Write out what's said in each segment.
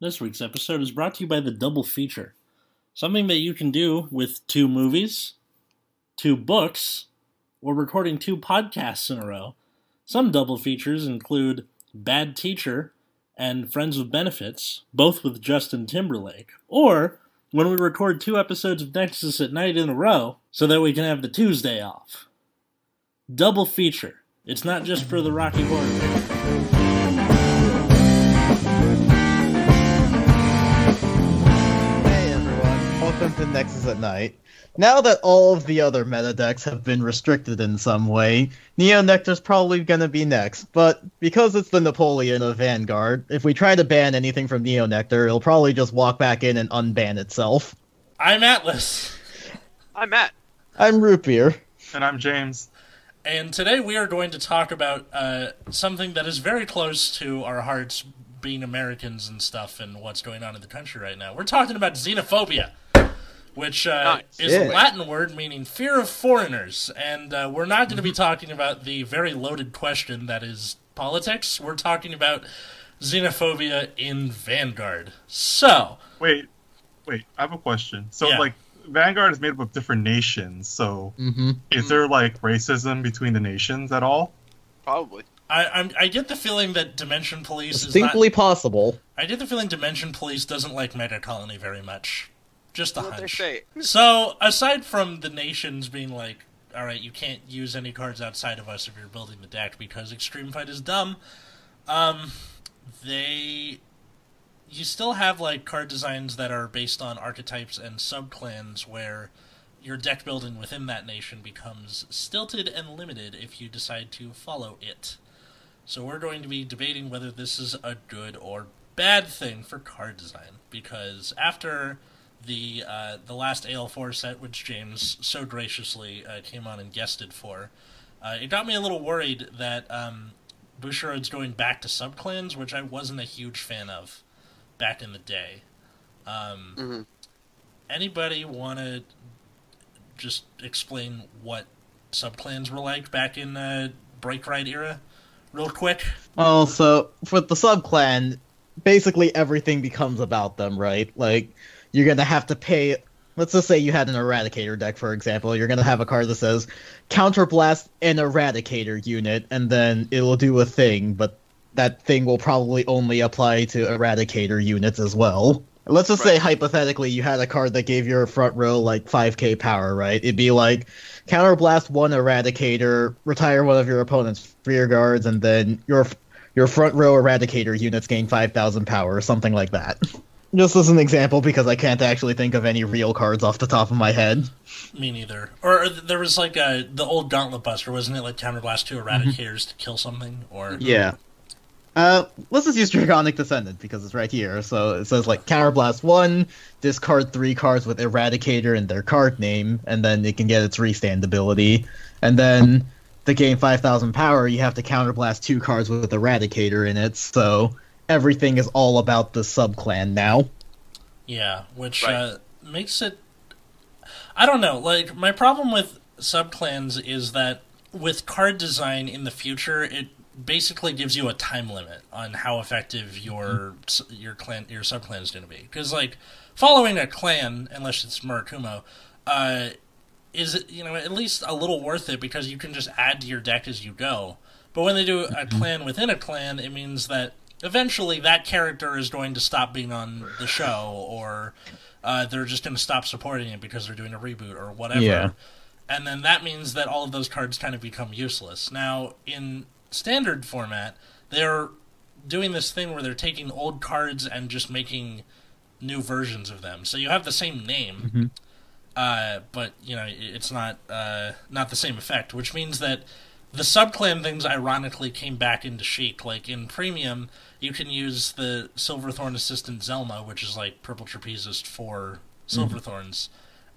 This week's episode is brought to you by the Double Feature. Something that you can do with two movies, two books, or recording two podcasts in a row. Some double features include Bad Teacher and Friends with Benefits, both with Justin Timberlake. Or when we record two episodes of Nexus at night in a row so that we can have the Tuesday off. Double feature. It's not just for the Rocky Horror welcome to Nexus at Night. Now that all of the other meta decks have been restricted in some way, Neo Nectar's probably gonna be next, but because it's the Napoleon of Vanguard, if we try to ban anything from Neo Nectar, it'll probably just walk back in and unban itself. I'm Atlas, I'm Matt. I'm Root Beer. And I'm James. and today we are going to talk about uh, something that is very close to our hearts, being Americans and stuff, and what's going on in the country right now. We're talking about xenophobia. Which uh, Nice. is a Latin word meaning fear of foreigners. And uh, we're not going to be talking about the very loaded question that is politics. We're talking about xenophobia in Vanguard. So, Wait, wait, I have a question. So, Yeah. like, Vanguard is made up of different nations, so Mm-hmm. is there, like, racism between the nations at all? Probably. I, I'm, I get the feeling that Dimension Police is not. Possible. I get the feeling Dimension Police doesn't like Megacolony very much. Just a What hunch. say. So, aside from the nations being like, all right, you can't use any cards outside of us if you're building the deck because Extreme Fight is dumb, um, they. You still have, like, card designs that are based on archetypes and subclans where your deck building within that nation becomes stilted and limited if you decide to follow it. So, we're going to be debating whether this is a good or bad thing for card design because after the uh, the last AL4 set, which James so graciously uh, came on and guested for, uh, it got me a little worried that um, Bushiroad's going back to subclans, which I wasn't a huge fan of back in the day. Um, Mhm. Anybody want to just explain what subclans were like back in uh, Break Ride era, real quick? Well, so for the subclan, basically everything becomes about them, right? Like you're gonna have to pay. Let's just say you had an Eradicator deck, for example. You're gonna have a card that says Counterblast an Eradicator unit, and then it'll do a thing, but that thing will probably only apply to Eradicator units as well. Let's just say hypothetically you had a card that gave your front row like 5k power, right? It'd be like Counterblast one Eradicator, retire one of your opponent's rear guards, and then your your front row Eradicator units gain 5,000 power, or something like that. Just as an example, because I can't actually think of any real cards off the top of my head. Me neither. Or, or there was like a the old Gauntlet Buster, wasn't it? Like Counterblast two Eradicators to kill something, or Yeah. Uh, let's just use Draconic Descendant because it's right here. So it says like Counterblast one, discard three cards with Eradicator in their card name, and then it can get its restand ability. And then to gain five thousand power, you have to counterblast two cards with Eradicator in it. So everything is all about the subclan now. yeah, which Right. uh, makes it. I don't know. Like my problem with subclans is that with card design in the future, it basically gives you a time limit on how effective your your clan your subclan is going to be. Because like following a clan, unless it's Murakumo, uh, is you know at least a little worth it because you can just add to your deck as you go. But when they do a clan within a clan, it means that eventually that character is going to stop being on the show, or uh, they're just going to stop supporting it because they're doing a reboot or whatever. Yeah. And then that means that all of those cards kind of become useless. Now, in standard format, they're doing this thing where they're taking old cards and just making new versions of them. So you have the same name, uh, but you know it's not uh, not the same effect. Which means that the subclan things ironically came back into chic. Like in premium, you can use the Silverthorn Assistant Zelma, which is like Purple Trapezist for Silverthorns,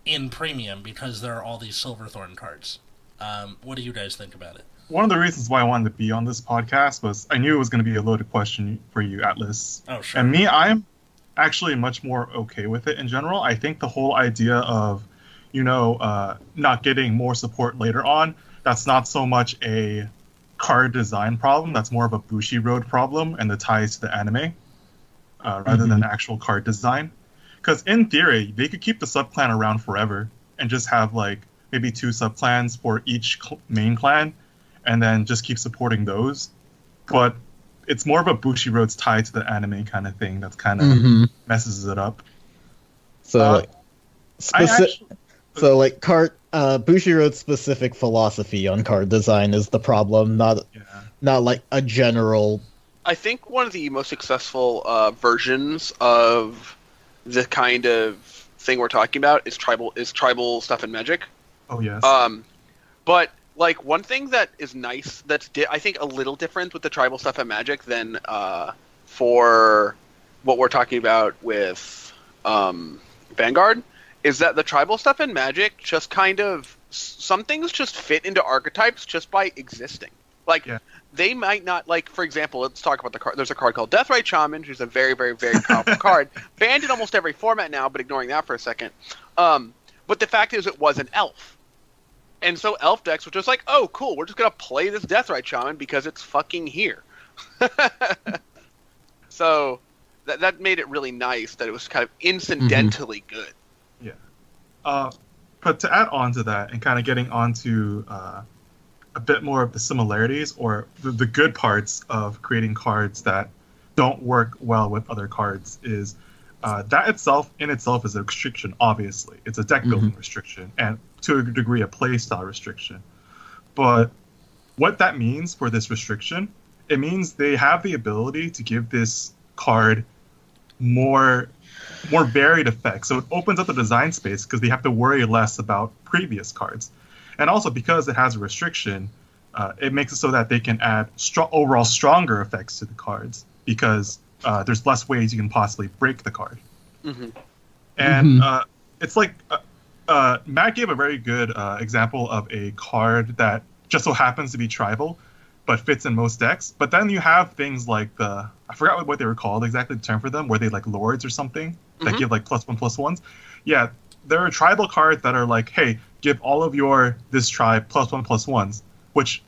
in premium because there are all these Silverthorn cards. Um, what do you guys think about it? One of the reasons why I wanted to be on this podcast was I knew it was going to be a loaded question for you, Atlas. Oh, sure. And me, I'm actually much more okay with it in general. I think the whole idea of, you know, uh, not getting more support later on, that's not so much a card design problem. That's more of a Bushiroad problem and the ties to the anime. uh, rather than actual card design. Because in theory, they could keep the subclan around forever and just have like maybe two subclans for each cl- main clan, and then just keep supporting those. But it's more of a Bushiroad's tie to the anime kind of thing that's kind of Mhm. messes it up. So Uh, speci- actually, so like card uh Bushiroad's specific philosophy on card design is the problem, not yeah. not like a general I think one of the most successful uh, versions of the kind of thing we're talking about is tribal is tribal stuff and magic. Oh yes. Um, but like one thing that is nice that's di- I think a little different with the tribal stuff and magic than uh, for what we're talking about with um, Vanguard is that the tribal stuff and magic just kind of some things just fit into archetypes just by existing. Like Yeah. they might not like for example, let's talk about the card. There's a card called Deathrite Shaman, which is a very very very powerful card, banned in almost every format now. But ignoring that for a second, um, but the fact is, it was an elf. And so elf decks were just like, oh, cool, we're just gonna play this Deathrite Shaman because it's fucking here. so that that made it really nice that it was kind of incidentally good. Uh, but to add on to that and kind of getting onto uh, a bit more of the similarities or the, the good parts of creating cards that don't work well with other cards is uh, that itself in itself is a restriction. Obviously, it's a deck building restriction and to a degree a playstyle restriction. But what that means for this restriction, it means they have the ability to give this card more more varied effects. So it opens up the design space because they have to worry less about previous cards. And also because it has a restriction, uh, it makes it so that they can add stro- overall stronger effects to the cards because uh, there's less ways you can possibly break the card. hmm And Mhm. uh, it's like uh, uh, Matt gave a very good uh, example of a card that just so happens to be tribal, but fits in most decks. But then you have things like the I forgot what- what they were called exactly the term for them, were they like lords or something that Mhm. give like plus one plus ones? Yeah, there are tribal cards that are like, hey, give all of your this tribe plus one plus ones, which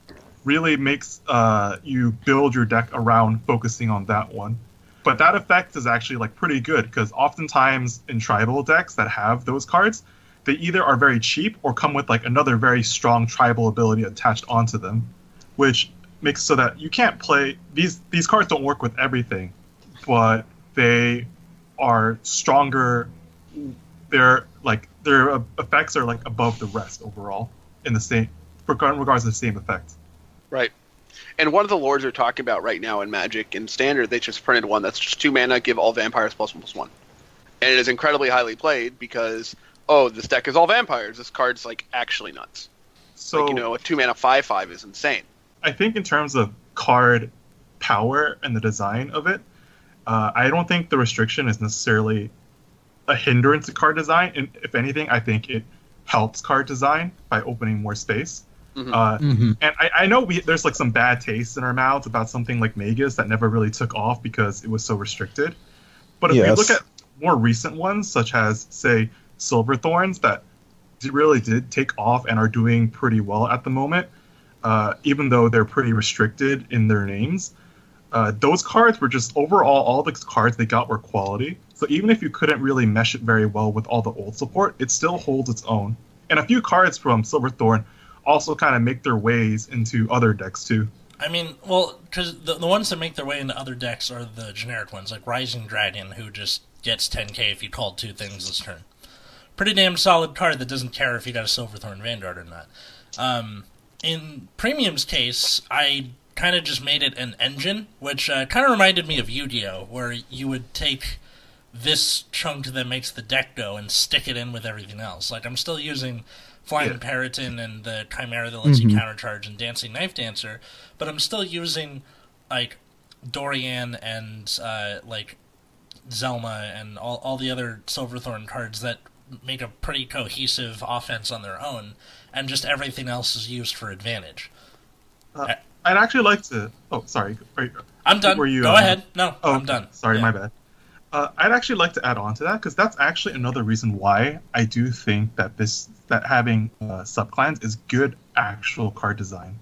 really makes uh, you build your deck around focusing on that one. But that effect is actually like pretty good because oftentimes in tribal decks that have those cards, they either are very cheap or come with like another very strong tribal ability attached onto them, which makes so that you can't play these these cards don't work with everything, but they are stronger. They're like their uh, effects are like above the rest overall in the same regard regards to the same effect. Right. And one of the lords they're talking about right now in Magic and Standard, they just printed one that's just two mana, give all vampires plus one plus one. And it is incredibly highly played because, oh, this deck is all vampires. This card's like actually nuts. So like, you know, a two mana five five is insane. I think in terms of card power and the design of it, uh, I don't think the restriction is necessarily a hindrance to card design. And if anything, I think it helps card design by opening more space. Mhm. Uh, Mhm. and I, I know we, there's like some bad taste in our mouths about something like Magus that never really took off because it was so restricted. But if Yes. we look at more recent ones, such as say Silverthorns, that really did take off and are doing pretty well at the moment, uh, even though they're pretty restricted in their names. Uh, those cards were just overall all the cards they got were quality. So even if you couldn't really mesh it very well with all the old support, it still holds its own. And a few cards from Silverthorn also kind of make their ways into other decks too. I mean, well, because the, the ones that make their way into other decks are the generic ones, like Rising Dragon, who just gets 10k if you called two things this turn. Pretty damn solid card that doesn't care if you got a Silverthorn Vanguard or not. Um, in Premium's case, I kind of just made it an engine, which uh, kind of reminded me of Yu-Gi-Oh, where you would take this chunk that makes the deck go and stick it in with everything else. Like I'm still using Flying Yeah. Peryton and the Chimera that lets Mhm. you countercharge and Dancing Knife Dancer, but I'm still using like Dorian and uh, like Zelma and all all the other Silverthorn cards that make a pretty cohesive offense on their own, and just everything else is used for advantage. I'd actually like to. Oh, sorry. You- I'm done. Were you, Go uh, ahead. No, Oh, I'm done. Sorry, Yeah. my bad. Uh, I'd actually like to add on to that because that's actually another reason why I do think that this that having uh, subclans is good actual card design.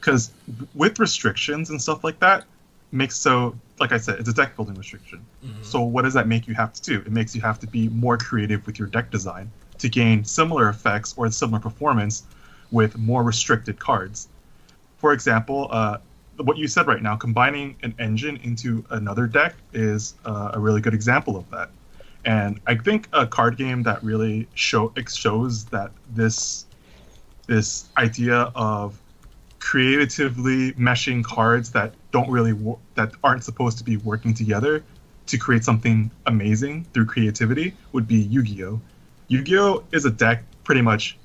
Because with restrictions and stuff like that, makes so like I said, it's a deck building restriction. Mhm. So what does that make you have to do? It makes you have to be more creative with your deck design to gain similar effects or similar performance with more restricted cards. For example, uh, what you said right now, combining an engine into another deck is uh, a really good example of that. And I think a card game that really show shows that this this idea of creatively meshing cards that don't really wo- that aren't supposed to be working together to create something amazing through creativity would be Yu-Gi-Oh. Yu-Gi-Oh is a deck pretty much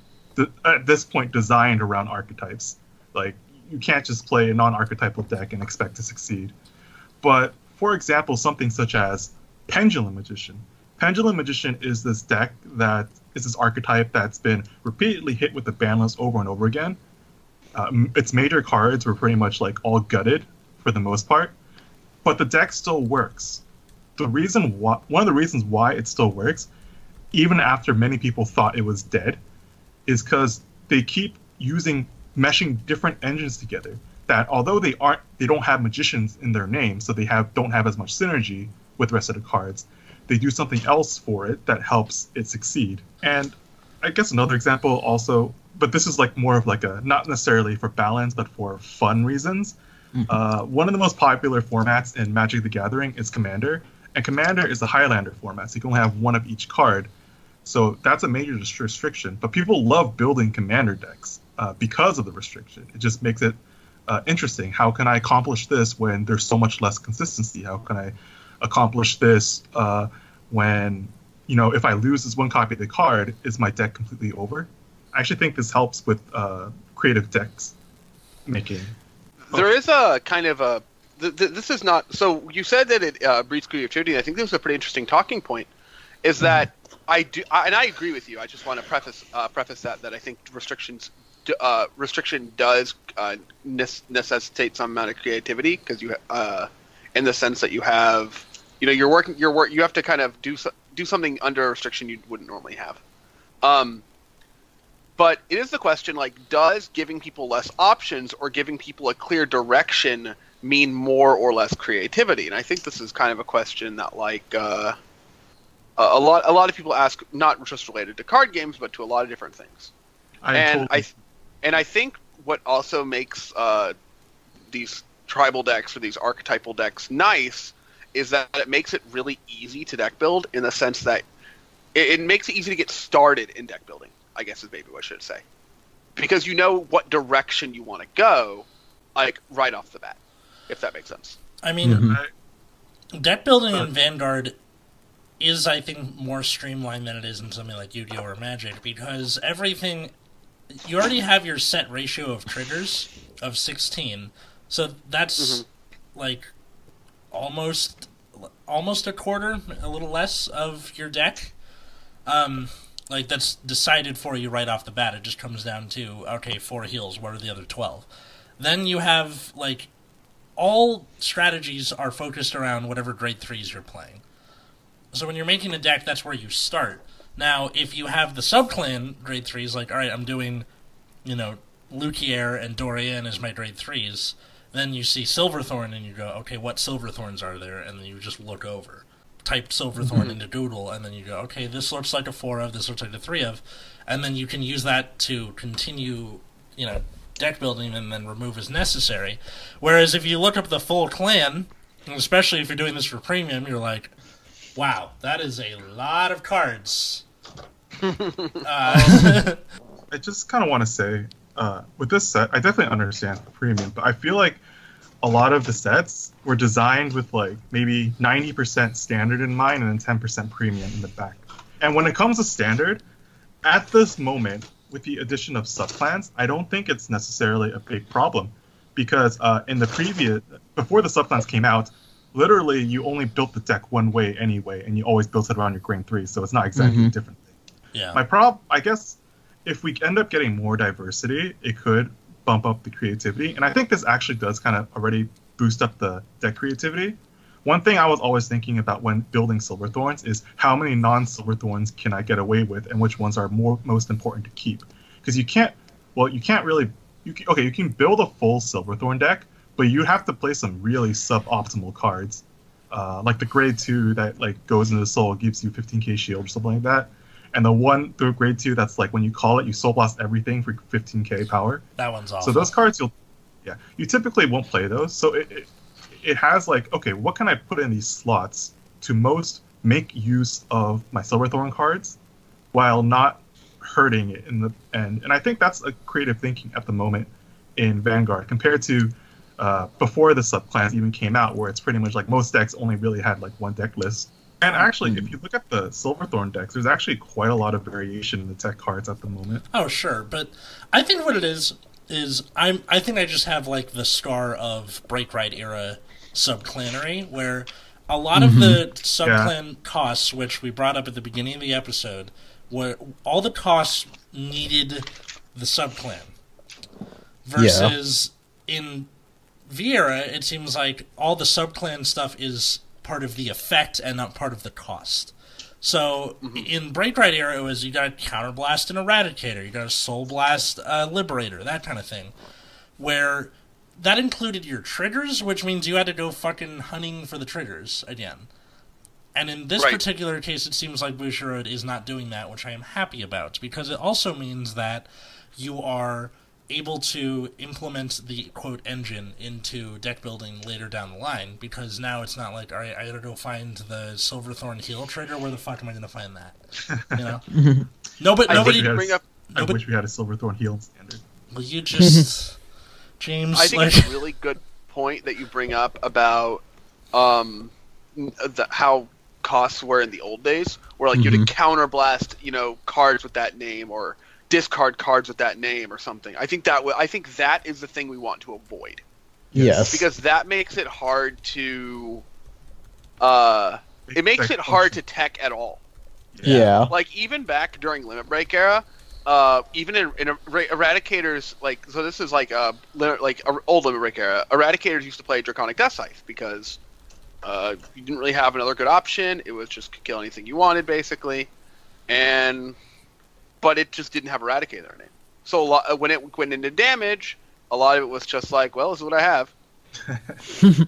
at this point designed around archetypes. Like you can't just play a non-archetypal deck and expect to succeed. But for example, something such as Pendulum Magician. Pendulum Magician is this deck that is this archetype that's been repeatedly hit with the ban list over and over again. Um, its major cards were pretty much like all gutted for the most part, but the deck still works. The reason why, one of the reasons why it still works, even after many people thought it was dead, is because they keep using meshing different engines together. That although they aren't, they don't have magicians in their name, so they have don't have as much synergy with the rest of the cards. They do something else for it that helps it succeed. And I guess another example also, but this is like more of like a not necessarily for balance, but for fun reasons. Mhm. Uh, one of the most popular formats in Magic the Gathering is Commander, and Commander is the Highlander format, so you can only have one of each card. So that's a major restriction. But people love building Commander decks uh, because of the restriction. It just makes it uh, interesting. How can I accomplish this when there's so much less consistency? How can I accomplish this uh, when you know if I lose this one copy of the card, is my deck completely over? I actually think this helps with uh, creative decks making. There is a kind of a. Th- th- this is not. So you said that it uh, breeds creativity. and I think this is a pretty interesting talking point. Is that I do, I, and I agree with you. I just want to preface uh, preface that that I think restrictions. Uh, restriction does uh, necessitate some amount of creativity because you, uh, in the sense that you have, you know, you're working, you're work, you have to kind of do so- do something under a restriction you wouldn't normally have. Um, but it is the question like does giving people less options or giving people a clear direction mean more or less creativity and i think this is kind of a question that like uh, a a lot a lot of people ask not just related to card games but to a lot of different things I and totally- I and I think what also makes uh, these tribal decks or these archetypal decks nice is that it makes it really easy to deck build in the sense that it, it makes it easy to get started in deck building. I guess is maybe what I should say, because you know what direction you want to go, like right off the bat, if that makes sense. I mean, Mhm. I- deck building Uh, in Vanguard is, I think, more streamlined than it is in something like Yu-Gi-Oh or Magic because everything you already have your set ratio of triggers of sixteen, so that's Mhm. like almost almost a quarter, a little less of your deck. Um, like that's decided for you right off the bat. It just comes down to okay, four heals. What are the other twelve? Then you have like all strategies are focused around whatever grade threes you're playing. So when you're making a deck, that's where you start. Now, if you have the subclan grade threes, like all right, I'm doing, you know, Luquier and Dorian as my grade threes. Then you see Silverthorn and you go, okay, what Silverthorns are there? And then you just look over. Type Silverthorn mm-hmm. into Doodle, and then you go, okay, this looks like a four of, this looks like a three of, and then you can use that to continue, you know, deck building and then remove as necessary. Whereas if you look up the full clan, and especially if you're doing this for premium, you're like, wow, that is a lot of cards. uh, I just kind of want to say, uh, with this set, I definitely understand the premium, but I feel like a lot of the sets were designed with like maybe 90% standard in mind and then 10% premium in the back. And when it comes to standard, at this moment, with the addition of subclans, I don't think it's necessarily a big problem because uh, in the previous, before the subclans came out, literally you only built the deck one way anyway, and you always built it around your grade three, so it's not exactly a Mhm. different thing. yeah. My prob, I guess, if we end up getting more diversity, it could bump up the creativity, and I think this actually does kind of already boost up the deck creativity. One thing I was always thinking about when building Silverthorns is how many non-Silverthorns can I get away with, and which ones are more most important to keep. Because you can't, well, you can't really, you can, okay, you can build a full Silverthorn deck, but you have to play some really suboptimal cards. Uh, like the grade two that like goes into the soul gives you 15k shield or something like that, and the one the grade two that's like when you call it you soul blast everything for 15k power. That one's awesome. So those cards you'll, yeah, you typically won't play those. So it, it it has like okay, what can I put in these slots to most make use of my Silverthorn cards, while not hurting it in the end. And I think that's a creative thinking at the moment in Vanguard compared to uh, before the subclans even came out, where it's pretty much like most decks only really had like one deck list. And actually, if you look at the Silverthorn decks, there's actually quite a lot of variation in the tech cards at the moment. Oh sure, but I think what it is is I'm I think I just have like the scar of Break Ride era subclanery where a lot of the subclan costs, which we brought up at the beginning of the episode, were all the costs needed the subclan. Versus in Viera, it seems like all the subclan stuff is part of the effect and not part of the cost. So in Break Ride era, it was you got a counterblast and eradicator, you got a soul blast uh, liberator, that kind of thing, where that included your triggers, which means you had to go fucking hunting for the triggers again. And in this Right. particular case, it seems like Bushiroad is not doing that, which I am happy about, because it also means that you are able to implement the quote engine into deck building later down the line because now it's not like all right i gotta go find the silverthorn heal trigger where the fuck am i gonna find that you know no but I nobody think you bring up. I No, wish we had a Silverthorn healing standard. well, you just james I think like it's a really good point that you bring up about um, the, how costs were in the old days, where like you'd counterblast, you know, cards with that name or discard cards with that name or something. I think that w- I think that is the thing we want to avoid Yes. because that makes it hard to. Uh, it makes it hard to tech at all. yeah. like even back during limit break era uh even in, in er- eradicators like so this is like uh li- like uh, old limit break era eradicators used to play draconic death scythe because uh you didn't really have another good option it was just kill anything you wanted basically and but it just didn't have eradicator in it so a lot, when it went into damage a lot of it was just like well this is what i have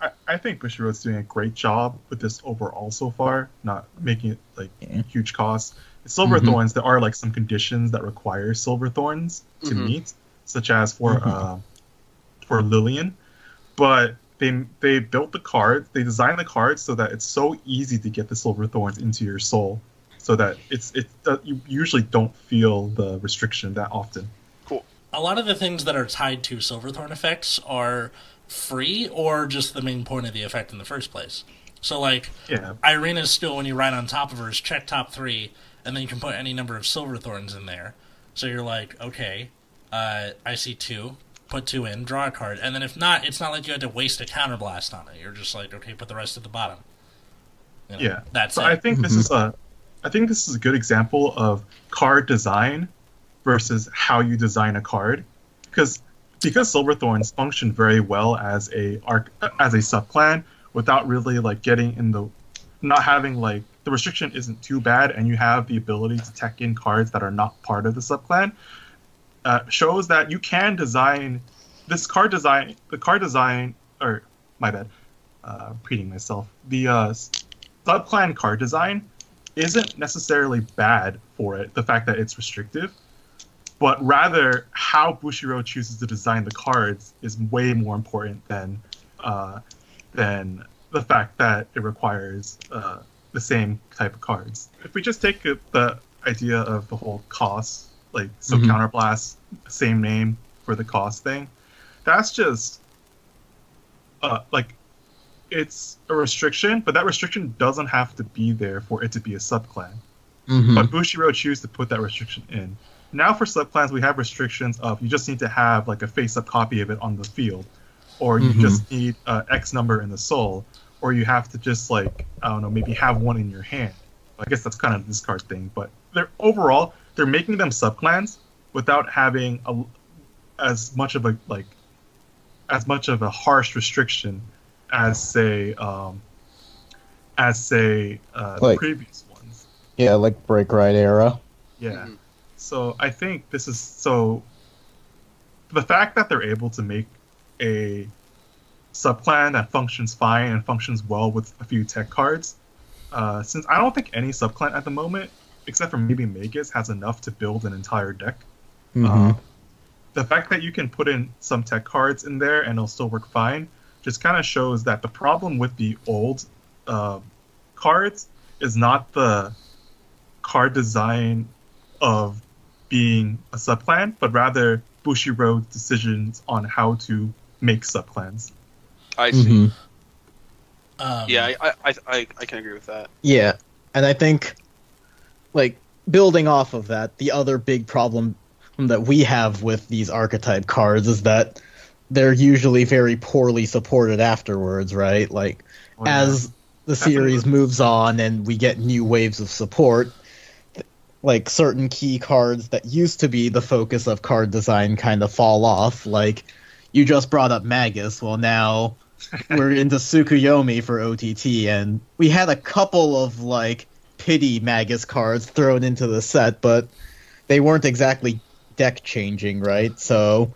I, I think Bushiroad's doing a great job with this overall so far, not making it like Yeah. huge costs. Silver thorns, there are like some conditions that require silver thorns to Mhm. meet, such as for uh, for Lillian. But they they built the card, they designed the card so that it's so easy to get the silver thorns into your soul, so that it's it uh, you usually don't feel the restriction that often. Cool. A lot of the things that are tied to silverthorn effects are free or just the main point of the effect in the first place so like Yeah, Irina's still when you ride on top of her is check top three, and then you can put any number of Silverthorns in there. So you're like, okay, uh, I see two, put two in, draw a card, and then if not, it's not like you had to waste a counterblast on it. You're just like, okay, put the rest at the bottom. You know, Yeah. that's So it. I think this is a, I think this is a good example of card design versus how you design a card, because because Silverthorns function very well as a arc as a subclan without really like getting in the, not having like the restriction isn't too bad, and you have the ability to tech in cards that are not part of the subclan. Uh, shows that you can design this card design the card design or my bad uh repeating myself the uh subclan card design isn't necessarily bad for it, the fact that it's restrictive, but rather how Bushiroad chooses to design the cards is way more important than uh, than the fact that it requires uh, the same type of cards. If we just take the idea of the whole cost, like so Mhm. counterblast, same name for the cost thing, that's just uh, like it's a restriction, but that restriction doesn't have to be there for it to be a subclan. Mhm. But Bushiroad choose to put that restriction in. Now for subclans, we have restrictions of you just need to have like a face-up copy of it on the field, or you Mhm. just need uh, X number in the soul, or you have to just like I don't know maybe have one in your hand. I guess that's kind of this card thing, but they're overall they're making them subclans without having a, as much of a like as much of a harsh restriction as say um, as say uh, Like- the previous ones. Yeah, like Break Ride era. Yeah. Mhm. So I think this is so the fact that they're able to make a subclan that functions fine and functions well with a few tech cards. Uh, since I don't think any subclan at the moment, except for maybe Magus, has enough to build an entire deck. Mhm. Um, the fact that you can put in some tech cards in there and it'll still work fine just kind of shows that the problem with the old uh, cards is not the card design of being a subclan, but rather Bushiroad's decisions on how to make subclans. I see. Mhm. Um, Yeah, I, I, I, I can agree with that. Yeah, and I think, like, building off of that, the other big problem that we have with these archetype cards is that they're usually very poorly supported afterwards, right? Like, oh, as the series moves on and we get new waves of support, like certain key cards that used to be the focus of card design kind of fall off. Like you just brought up Magus, well now we're into Tsukuyomi for OTT, and we had a couple of like pity Magus cards thrown into the set, but they weren't exactly deck changing, right? So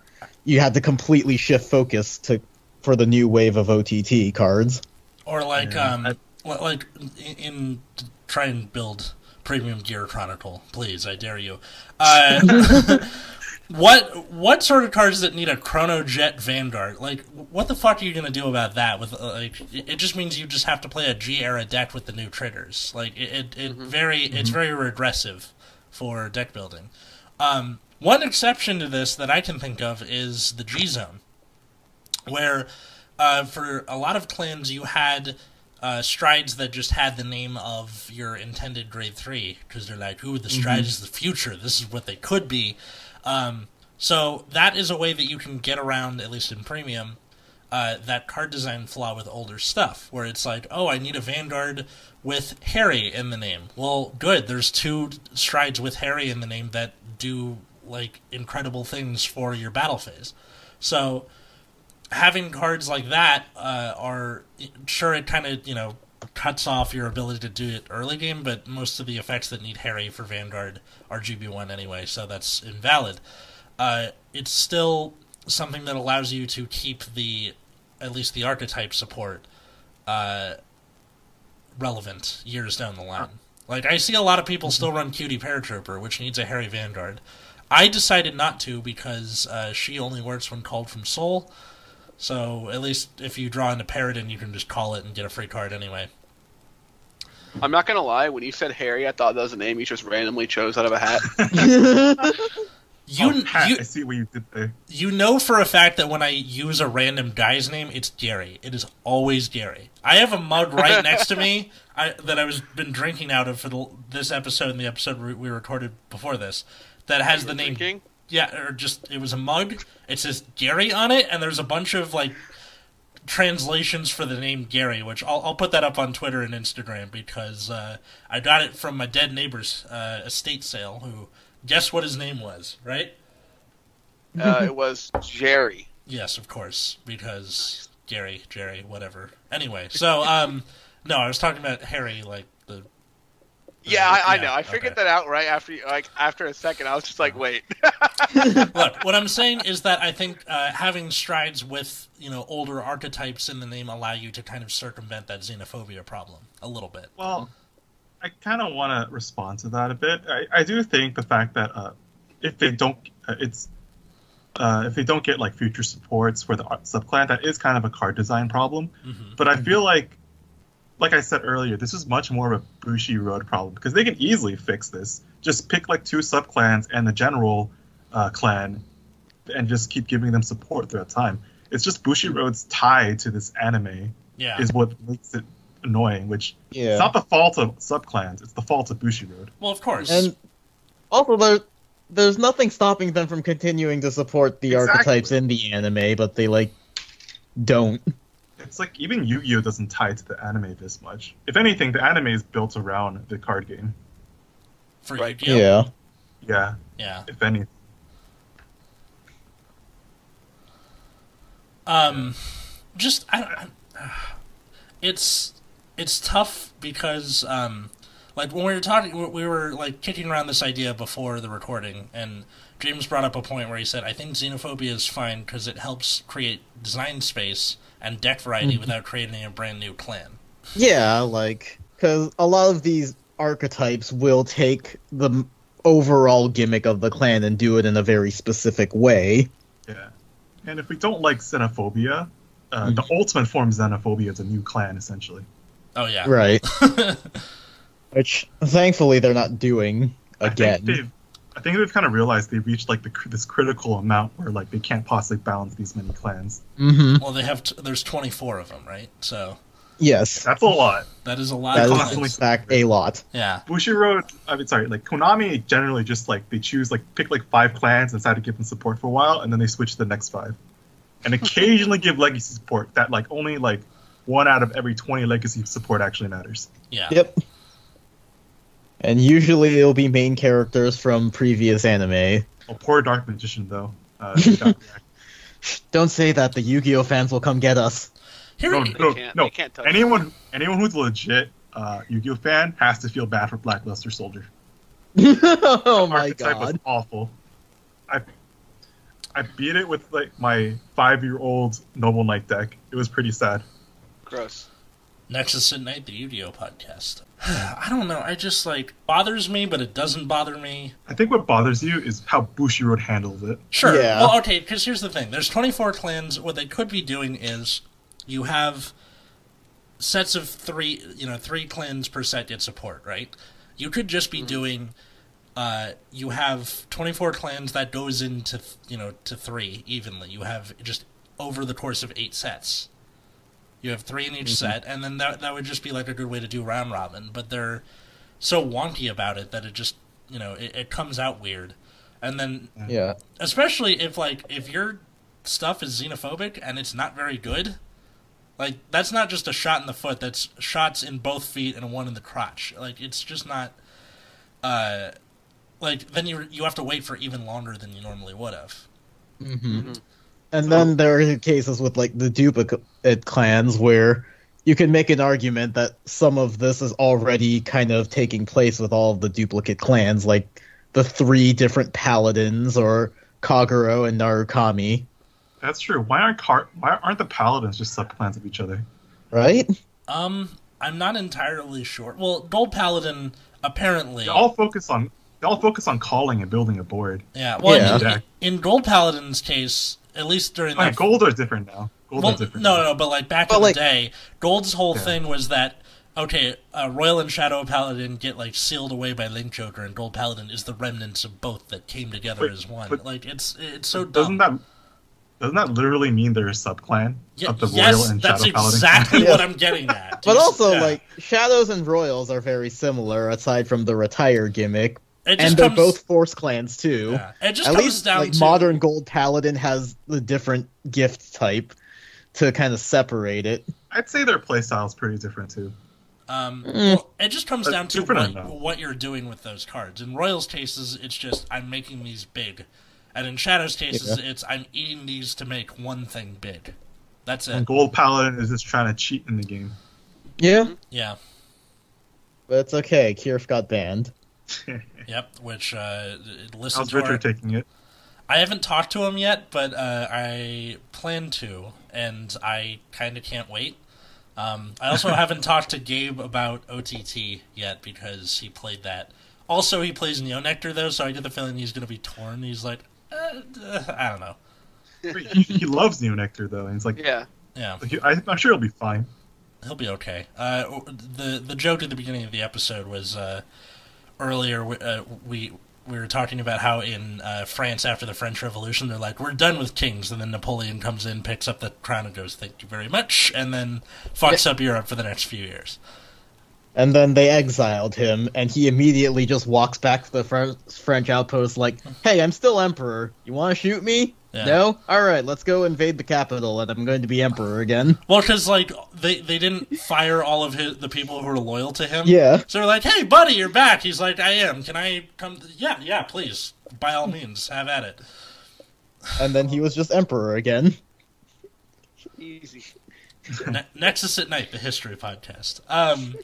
you had to completely shift focus to for the new wave of OTT cards. Or like, Yeah, um, like in, in try and build premium gear chronicle, please. I dare you. Uh, what what sort of cards that need a chrono jet vanguard? Like, what the fuck are you gonna do about that? With uh, like, it it just means you just have to play a G era deck with the new triggers. Like, it it, it very it's very regressive for deck building. Um, one exception to this that I can think of is the G zone where uh, for a lot of clans you had uh, strides that just had the name of your intended grade three because they're like, "Ooh, the stride is the future. This is what they could be." Um, so that is a way that you can get around, at least in premium, uh, that card design flaw with older stuff, where it's like, "Oh, I need a Vanguard with Harry in the name." Well, good. There's two strides with Harry in the name that do like incredible things for your battle phase. So having cards like that uh, are sure it kind of you know cuts off your ability to do it early game, but most of the effects that need Harry for Vanguard are GB one anyway, so that's invalid. Uh, it's still something that allows you to keep the at least the archetype support uh, relevant years down the line. Like I see a lot of people still run Cutie Paratrooper, which needs a Harry Vanguard. I decided not to because uh, she only works when called from Soul. So at least if you draw into Paradin, you can just call it and get a free card anyway. I'm not gonna lie. When you said Harry, I thought that was a name you just randomly chose out of a hat. You oh, Pat, you I see what you did there. you know for a fact that when I use a random guy's name, it's Gary. It is always Gary. I have a mug right next to me I, that I was been drinking out of for the, this episode and the episode we- we recorded before this that has the name Drinking? Yeah, or just it was a mug. It says Gary on it, and there's a bunch of like translations for the name Gary, which I'll, I'll put that up on Twitter and Instagram because uh, I got it from my dead neighbor's uh, estate sale. Who guess what his name was? Right? Uh, it was Jerry. Yes, of course, because Gary, Jerry, whatever. Anyway, so um, no, I was talking about Harry, like the. Yeah, I, I know. I figured okay. that out right after you, like after a second. I was just like, wait. Look, what I'm saying is that I think uh, having strides with you know older archetypes in the name allow you to kind of circumvent that xenophobia problem a little bit. Well, I kind of want to respond to that a bit. I, I do think the fact that uh, if they don't, uh, it's uh, if they don't get like future supports for the subclan, that is kind of a card design problem. Mhm. But I feel like, like I said earlier, this is much more of a Bushiroad problem because they can easily fix this. Just pick like two subclans and the general uh, clan, and just keep giving them support throughout time. It's just Bushiroad's tie to this anime Yeah. is what makes it annoying. Which yeah. it's yeah. not the fault of subclans; it's the fault of Bushiroad. well, of course. And also, there, there's nothing stopping them from continuing to support the Exactly. archetypes in the anime, but they like don't. It's like even Yu-Gi-Oh doesn't tie to the anime this much. If anything, the anime is built around the card game. for Right. Yu-Gi-Oh! Yeah. Yeah, Yeah. if any. Um, just I, I, it's it's tough because um, like when we were talking, we- we were like kicking around this idea before the recording, and James brought up a point where he said, "I think xenophobia is fine because it helps create design space and deck variety without creating a brand new clan." Yeah, like because a lot of these archetypes will take the overall gimmick of the clan and do it in a very specific way. Yeah. And if we don't like xenophobia, uh, the ultimate form of xenophobia is a new clan, essentially. Oh yeah, Right. Which thankfully they're not doing I think again. they've, I think they've kind of realized they've reached like the, this critical amount where like they can't possibly balance these many clans. hmm Well, they have t- there's 24 of them, right? So Yes, That's a lot. that is a lot. that of is constantly- fact a lot. Yeah, Bushiroad, I mean, sorry, like Konami generally just like they choose like pick like five clans and decide to give them support for a while, and then they switch to the next five, and occasionally give legacy support. That like only like one out of every twenty legacy support actually matters. yeah. Yep. And usually it'll be main characters from previous anime. Oh, poor Dark Magician though. Uh, he got wrecked. Don't say that. The Yu-Gi-Oh fans will come get us. Here, no, no, can't- no. can't touch anyone, anyone who's legit uh, Yu-Gi-Oh fan has to feel bad for Blackluster Soldier. oh my archetype was god. awful. I I beat it with like my five year old Noble Knight deck. It was pretty sad. Gross. Nexus at Night, the Yu-Gi-Oh podcast. I don't know. I just like bothers me, but it doesn't bother me. I think what bothers you is how Bushiroad handles it. Sure. Yeah. Well, okay. Because here's the thing: there's 24 clans. What they could be doing is you have sets of three. You know, three clans per set get support, right? You could just be doing. Uh, you have 24 clans that goes into you know to three evenly. You have just over the course of eight sets. You have three in each set, and then that that would just be like a good way to do round robin. But they're so wonky about it that it just you know it, it comes out weird. And then Yeah. especially if like if your stuff is xenophobic and it's not very good like that's not just a shot in the foot that's shots in both feet and one in the crotch like it's just not uh like then you you have to wait for even longer than you normally would have hmm And then there are cases with like the duplicate clans where you can make an argument that some of this is already kind of taking place with all of the duplicate clans, like the three different paladins or Kagero and Narukami, That's true. Why aren't car- why aren't the paladins just subclans of each other? right? um i'm not entirely sure well gold paladin apparently They all focus on they all focus on calling and building a board. yeah well Yeah. In, Yeah. in gold paladin's case at least during Like, that gold are different now. Gold Well, are different. no, now. no, but like back But, in like- the day, Gold's whole Yeah. thing was that okay, uh, Royal and Shadow Paladin get like sealed away by Link Joker, and Gold Paladin is the remnants of both that came together Wait, as one. but- like it's it's so Doesn't dumb. that doesn't that literally mean they're a subclan Yeah, of the yes, Royal and Shadow Paladin? That's exactly what I'm getting at. But also, yeah. like, Shadows and Royals are very similar, aside from the retire gimmick. It And just they're comes, both Force clans, too. yeah, it just At comes least, down like, to modern Gold Paladin has the different gift type to kind of separate it. I'd say their playstyle is pretty different too. Um, Mm. well, it just comes But down to what, what you're doing with those cards. In Royals cases, it's just I'm making these big, and in Shadows cases, it's I'm eating these to make one thing big. That's And it. Gold Paladin is just trying to cheat in the game. Yeah, Yeah. but it's okay. Kirf got banned. Yep. Which uh, listen How's to our, Richard taking it? I haven't talked to him yet, but uh, I plan to, and I kind of can't wait. Um, I also haven't talked to Gabe about OTT yet because he played that. Also, he plays Neo Nectar though, so I get the feeling he's going to be torn. He's like, uh, uh, I don't know. he, he loves Neo Nectar though, and he's like, Yeah. Yeah, I, I'm sure he'll be fine. he'll be okay. Uh, the the joke at the beginning of the episode was uh, earlier. we- Uh, we we were talking about how in uh, France after the French Revolution, they're like, "We're done with kings," and then Napoleon comes in, picks up the crown, and goes, "Thank you very much," and then fucks up Europe for the next few years. And then they exiled him, and he immediately just walks back to the French outpost like, hey, I'm still emperor. You want to shoot me? Yeah. No? Alright, let's go invade the capital, and I'm going to be emperor again. Well, because like they they didn't fire all of his, the people who were loyal to him. Yeah. So they're like, "Hey, buddy, you're back." He's like, "I am. Can I come?" Yeah, yeah, please. By all means, have at it. And then he was just emperor again. Easy. Ne- Nexus at Night, the history podcast. Um,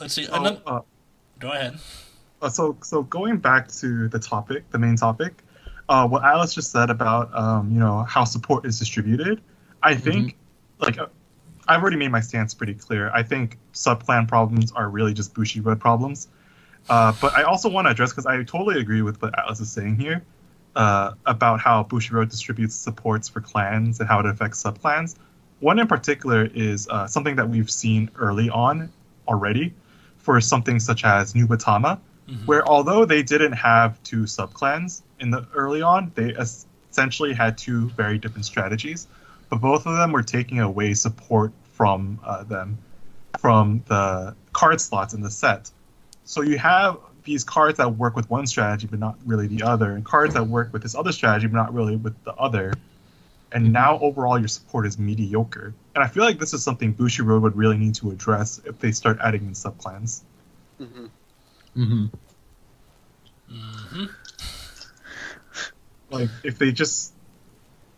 let's see. So, another, uh, Go ahead. Uh, so so going back to the topic, the main topic, uh, what Atlas just said about um, you know how support is distributed, I think like uh, I've already made my stance pretty clear. I think subclan problems are really just Bushiroad problems. Uh, but I also want to address because I totally agree with what Atlas is saying here uh, about how Bushiroad distributes supports for clans and how it affects subclans. One in particular is uh, something that we've seen early on already for something such as Nubatama, Mhm. where although they didn't have two subclans in the early on, they essentially had two very different strategies, but both of them were taking away support from uh, them from the card slots in the set. So you have these cards that work with one strategy but not really the other, and cards that work with this other strategy but not really with the other. And now overall your support is mediocre. And I feel like this is something Bushiroad would really need to address if they start adding in subclans. hmm hmm hmm like if they just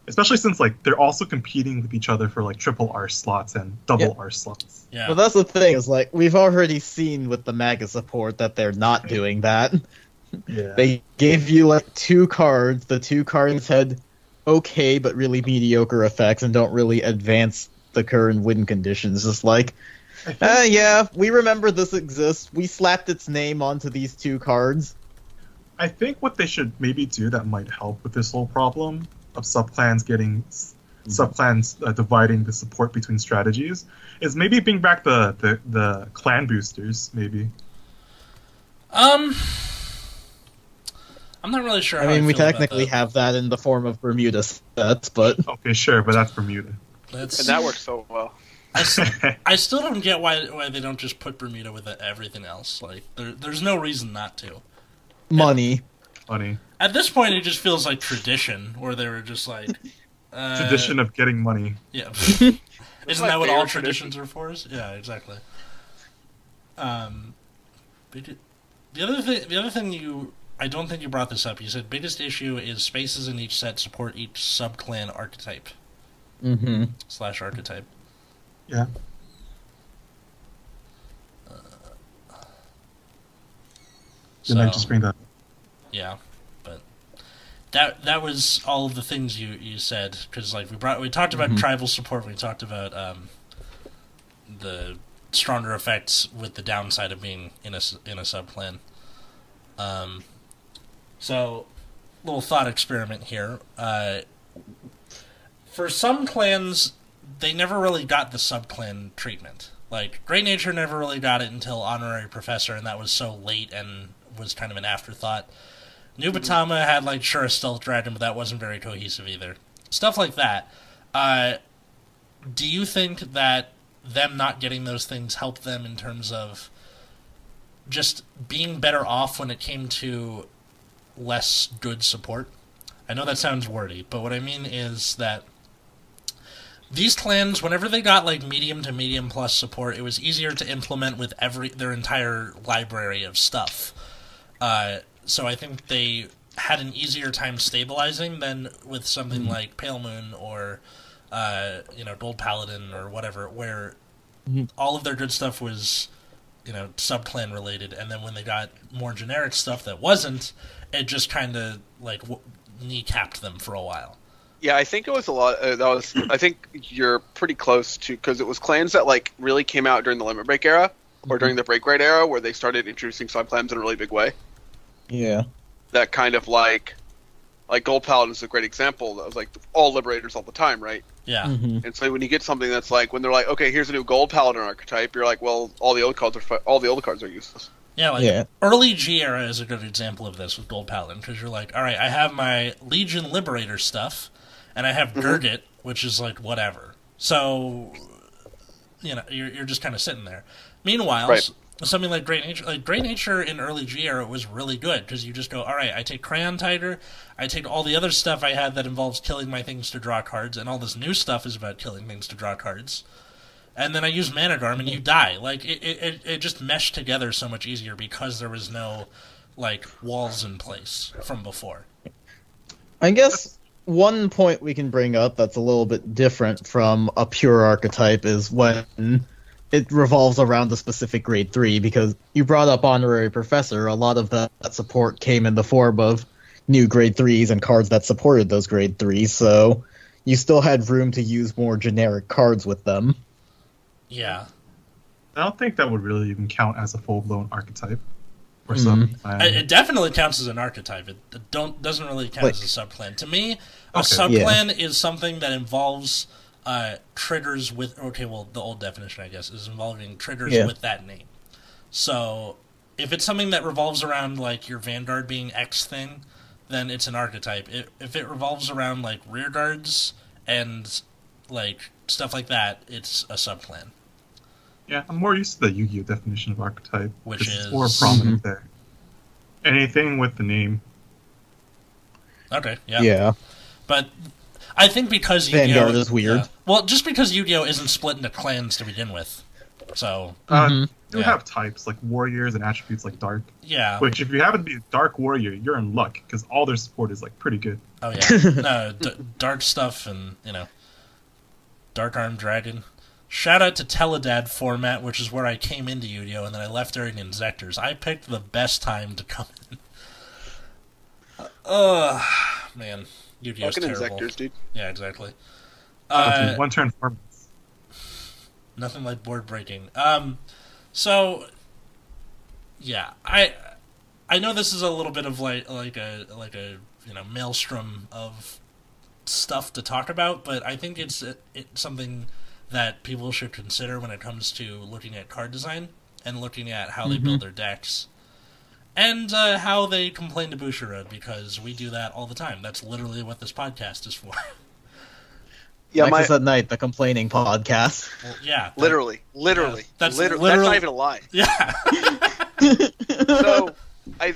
especially since like they're also competing with each other for like triple R slots and double Yeah. R slots. Yeah. But that's the thing is like we've already seen with the Maga support that they're not doing that. Yeah. They gave you like two cards. The two cards had okay but really mediocre effects and don't really advance the current win conditions. Just like, think, uh, yeah, we remember this exists. We slapped its name onto these two cards. I think what they should maybe do that might help with this whole problem of subclans getting subclans uh, dividing the support between strategies is maybe bring back the the, the clan boosters maybe. Um, I'm not really sure. I how mean, we feel technically that. have that in the form of Bermuda sets, but Okay, sure, but that's Bermuda. That's, And that works so well. I still don't get why why they don't just put Bermuda with everything else. Like, there, there's no reason not to. Money. Money. At this point, it just feels like tradition, where they were just like uh, tradition of getting money. Yeah, isn't that what all favorite traditions are for? Yeah, exactly. Um, the other thing, the other thing you, I don't think you brought this up. You said biggest issue is spaces in each set support each subclan archetype hmm slash archetype. Yeah. Didn't I just bring that? Yeah, but that that was all of the things you you said because like we brought we talked about Mhm. tribal support, we talked about um, the stronger effects with the downside of being in a in a subclan. Um, so little thought experiment here. Uh, for some clans, they never really got the subclan treatment. Like Great Nature never really got it until Honorary Professor, and that was so late and was kind of an afterthought. Nubatama had like sure a stealth dragon, but that wasn't very cohesive either. Stuff like that. Uh, do you think that them not getting those things helped them in terms of just being better off when it came to less good support? I know that sounds wordy, but what I mean is that these clans, whenever they got like medium to medium plus support, it was easier to implement with every their entire library of stuff. Uh, so I think they had an easier time stabilizing than with something like Pale Moon or uh, you know Gold Paladin or whatever, where Mhm. all of their good stuff was you know subclan related, and then when they got more generic stuff that wasn't, it just kind of like w- kneecapped them for a while. Yeah, I think it was a lot. Uh, that was. I think you're pretty close to because it was clans that like really came out during the limit break era or during the break ride era where they started introducing subclans in a really big way. Yeah. That kind of like, like Gold Paladin is a great example. That was like all liberators all the time, right? Yeah, hmm And so when you get something that's like when they're like, okay, here's a new Gold Paladin archetype, you're like, well, all the old cards are fu- all the old cards are useless. yeah, like Yeah. early G era is a good example of this with Gold Paladin because you're like, all right, I have my Legion Liberator stuff, and I have Mhm. Gurgit, which is like whatever. So, you know, you're you're just kind of sitting there. Meanwhile, Right. Something like Great Nature, like Great Nature in early G era was really good because you just go, all right, I take Crayon Tiger, I take all the other stuff I had that involves killing my things to draw cards, and all this new stuff is about killing things to draw cards. And then I use Managarm, and you die. Like it, it- it just meshed together so much easier because there was no like walls in place from before. I guess one point we can bring up that's a little bit different from a pure archetype is when it revolves around a specific grade three because you brought up honorary professor. A lot of that, that support came in the form of new grade threes and cards that supported those grade threes. So you still had room to use more generic cards with them. Yeah. I don't think that would really even count as a full blown archetype or Mhm. something. It, it definitely counts as an archetype. It, it don't doesn't really count Like- as a subclan. To me, a Okay. subclan is something that involves uh, triggers with. Okay, well, the old definition, I guess, is involving triggers Yeah. with that name. So, if it's something that revolves around like your Vanguard being X thing, then it's an archetype. If if it revolves around like rear guards and like stuff like that, it's a subclan. Yeah, I'm more used to the Yu-Gi-Oh definition of archetype, Which which is more is- prominent there. Anything with the name. Okay, yeah. Yeah. But I think because Yu-Gi-Oh! Vanguard is weird. yeah. Well, just because Yu-Gi-Oh! isn't split into clans to begin with. So, Uh, Mhm. You Yeah. have types like warriors and attributes like dark. yeah. Which, if you happen to be a dark warrior, you're in luck because all their support is like pretty good. Oh, yeah. no, d- dark stuff and, you know, Dark Armed Dragon. Shout out to TeleDAD format, which is where I came into Yu-Gi-Oh! and then I left during Inzectors. I picked the best time to come in. Ugh, man. Yu-Gi-Oh's Fucking terrible. Inzectors, dude. Yeah, exactly. Uh, one turn formats. nothing like board breaking. Um, so yeah, I I know this is a little bit of like like a like a you know maelstrom of stuff to talk about, but I think it's it's something that people should consider when it comes to looking at card design and looking at how they build their decks. And uh, how they complain to Bushiroad because we do that all the time. That's literally what this podcast is for. Yeah, my Nexus at Night, the complaining podcast. well, yeah, that- literally, literally, Yeah, that's liter- literally- That's not even a lie. yeah. so I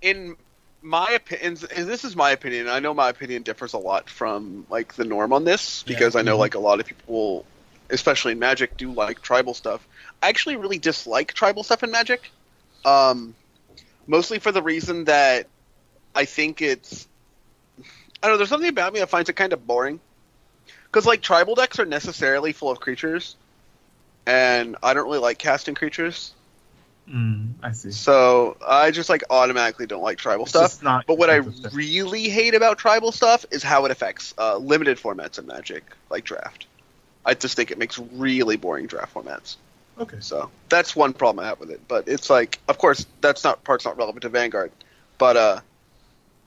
in my opinion and this is my opinion I know my opinion differs a lot from like the norm on this Yeah. because I know Mhm. like a lot of people especially in magic do like tribal stuff I actually really dislike tribal stuff in magic um mostly for the reason that I think it's I don't know there's something about me that finds it kind of boring because like tribal decks are necessarily full of creatures and I don't really like casting creatures Mm, I see. so I just like automatically don't like tribal It's stuff. But what I stuff. really hate about tribal stuff is how it affects uh, limited formats in Magic, like draft. I just think it makes really boring draft formats. Okay. So that's one problem I have with it. But it's like, of course, that's not part's not relevant to Vanguard. But uh,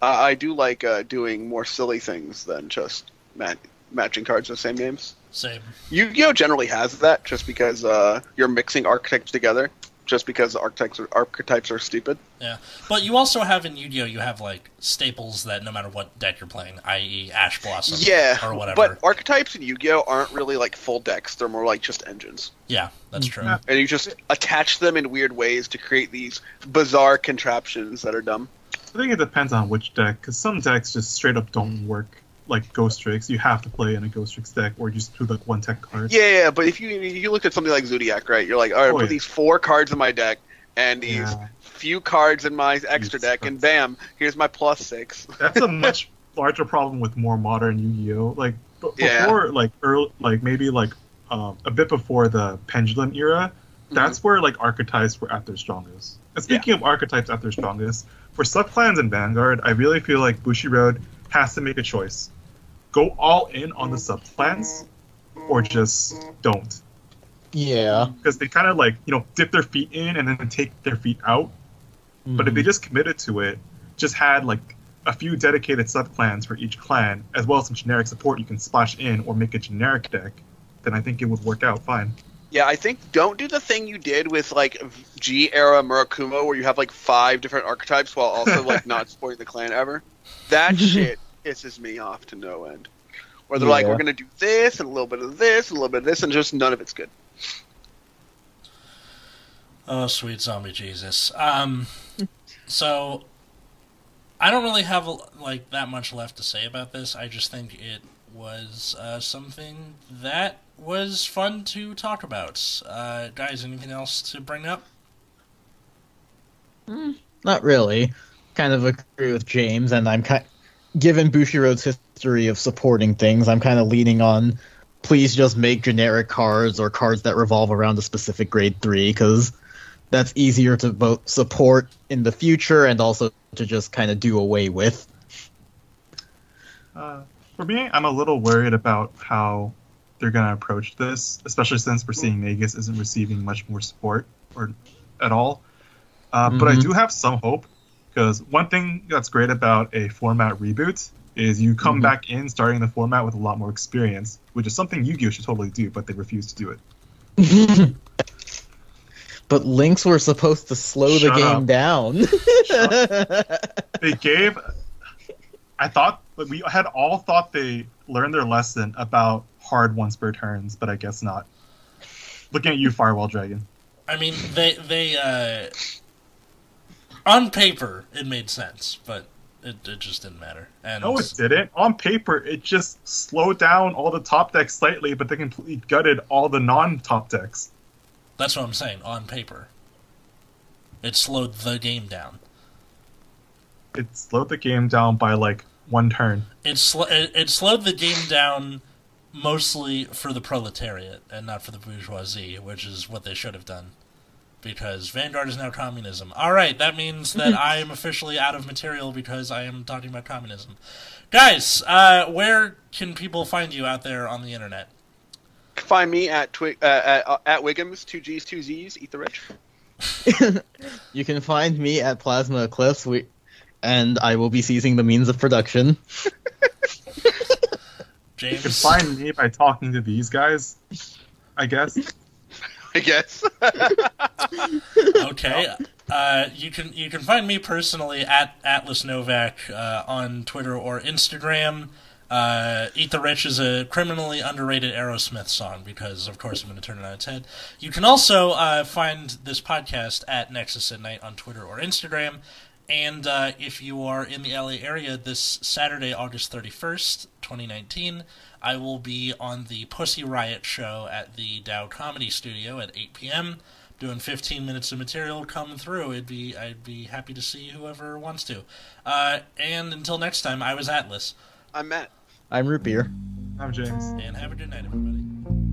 I, I do like uh, doing more silly things than just mat- matching cards with the same names. Same. Yu-Gi-Oh generally has that, just because uh, you're mixing archetypes together. Just because the archetypes are, archetypes are stupid. Yeah, but you also have in Yu-Gi-Oh, you have like staples that no matter what deck you're playing, i.e., Ash Blossom, Yeah, or whatever. but archetypes in Yu-Gi-Oh aren't really like full decks. They're more like just engines, yeah, that's true. Yeah. and you just attach them in weird ways to create these bizarre contraptions that are dumb. I think it depends on which deck, because some decks just straight up don't work. Like Ghostricks, you have to play in a Ghostricks deck, or just do like one tech card. Yeah, yeah, but if you you look at something like Zoodiac, right? You're like, all right, Oh, put yeah. these four cards in my deck and these Yeah. few cards in my extra deck, and bam, here's my plus six. That's a much larger problem with more modern Yu-Gi-Oh. Like b- Yeah. before, like early, like maybe like um, a bit before the Pendulum era. That's where like archetypes were at their strongest. And speaking of archetypes at their strongest, for subclans in Vanguard, I really feel like Bushiroad has to make a choice: go all in on the subclans, or just don't. Yeah. Because they kind of like you know dip their feet in and then take their feet out. But if they mm-hmm. just committed to it, just had like a few dedicated subclans for each clan, as well as some generic support you can splash in or make a generic deck, then I think it would work out fine. Yeah, I think don't do the thing you did with like G era Murakumo, where you have like five different archetypes while also like not supporting the clan ever. That shit pisses me off to no end. Where they're like, we're gonna do this and a little bit of this, and a little bit of this, and just none of it's good. Oh, sweet zombie Jesus. Um, so I don't really have like that much left to say about this. I just think it was uh, something that was fun to talk about. Uh, guys, anything else to bring up? Not really. Kind of agree with James, and I'm kind. Given Bushiroad's history of supporting things, I'm kind of leaning on please just make generic cards or cards that revolve around a specific grade three because that's easier to both support in the future and also to just kind of do away with. Uh, for me, I'm a little worried about how they're going to approach this, especially since we're seeing Nagus isn't receiving much more support or at all. Uh, But I Mhm. do have some hope because one thing that's great about a format reboot is you come Mhm. back in starting the format with a lot more experience, which is something Yu-Gi-Oh should totally do, but they refuse to do it. but links were supposed to slow the game up. down. They gave. I thought we had all thought they learned their lesson about hard once per turns, but I guess not. Looking at you, Firewall Dragon. I mean, they they uh, on paper it made sense, but it, it just didn't matter. And No, it didn't. On paper, it just slowed down all the top decks slightly, but they completely gutted all the non-top decks. that's what I'm saying. On paper, it slowed the game down. It slowed the game down by like one turn. It sl- it, it slowed the game down mostly for the proletariat and not for the bourgeoisie, which is what they should have done. Because Vanguard is now communism. All right, that means that I am officially out of material because I am talking about communism. Guys, uh, where can people find you out there on the internet? Find me at Twi- uh, at, uh, at Wiggums, two G's, two Z's. Eat the rich. you can find me at Plasma Eclipse, we, and I will be seizing the means of production. James. You can find me by talking to these guys, I guess. I guess. okay. Uh, you can you can find me personally at Atlas Novack uh, on Twitter or Instagram. Uh, Eat the Rich is a criminally underrated Aerosmith song because, of course, I'm going to turn it on its head. You can also uh, find this podcast at Nexus at Night on Twitter or Instagram. And uh, if you are in the LA area this Saturday, August 31st, 2019, I will be on the Pussy Riot show at the Dow Comedy Studio at 8 p.m. Doing 15 minutes of material come through. It'd be I'd be happy to see whoever wants to. Uh, and until next time, I was Atlas, I'm Matt. I'm Root Beer. I'm James. and have a good night, everybody.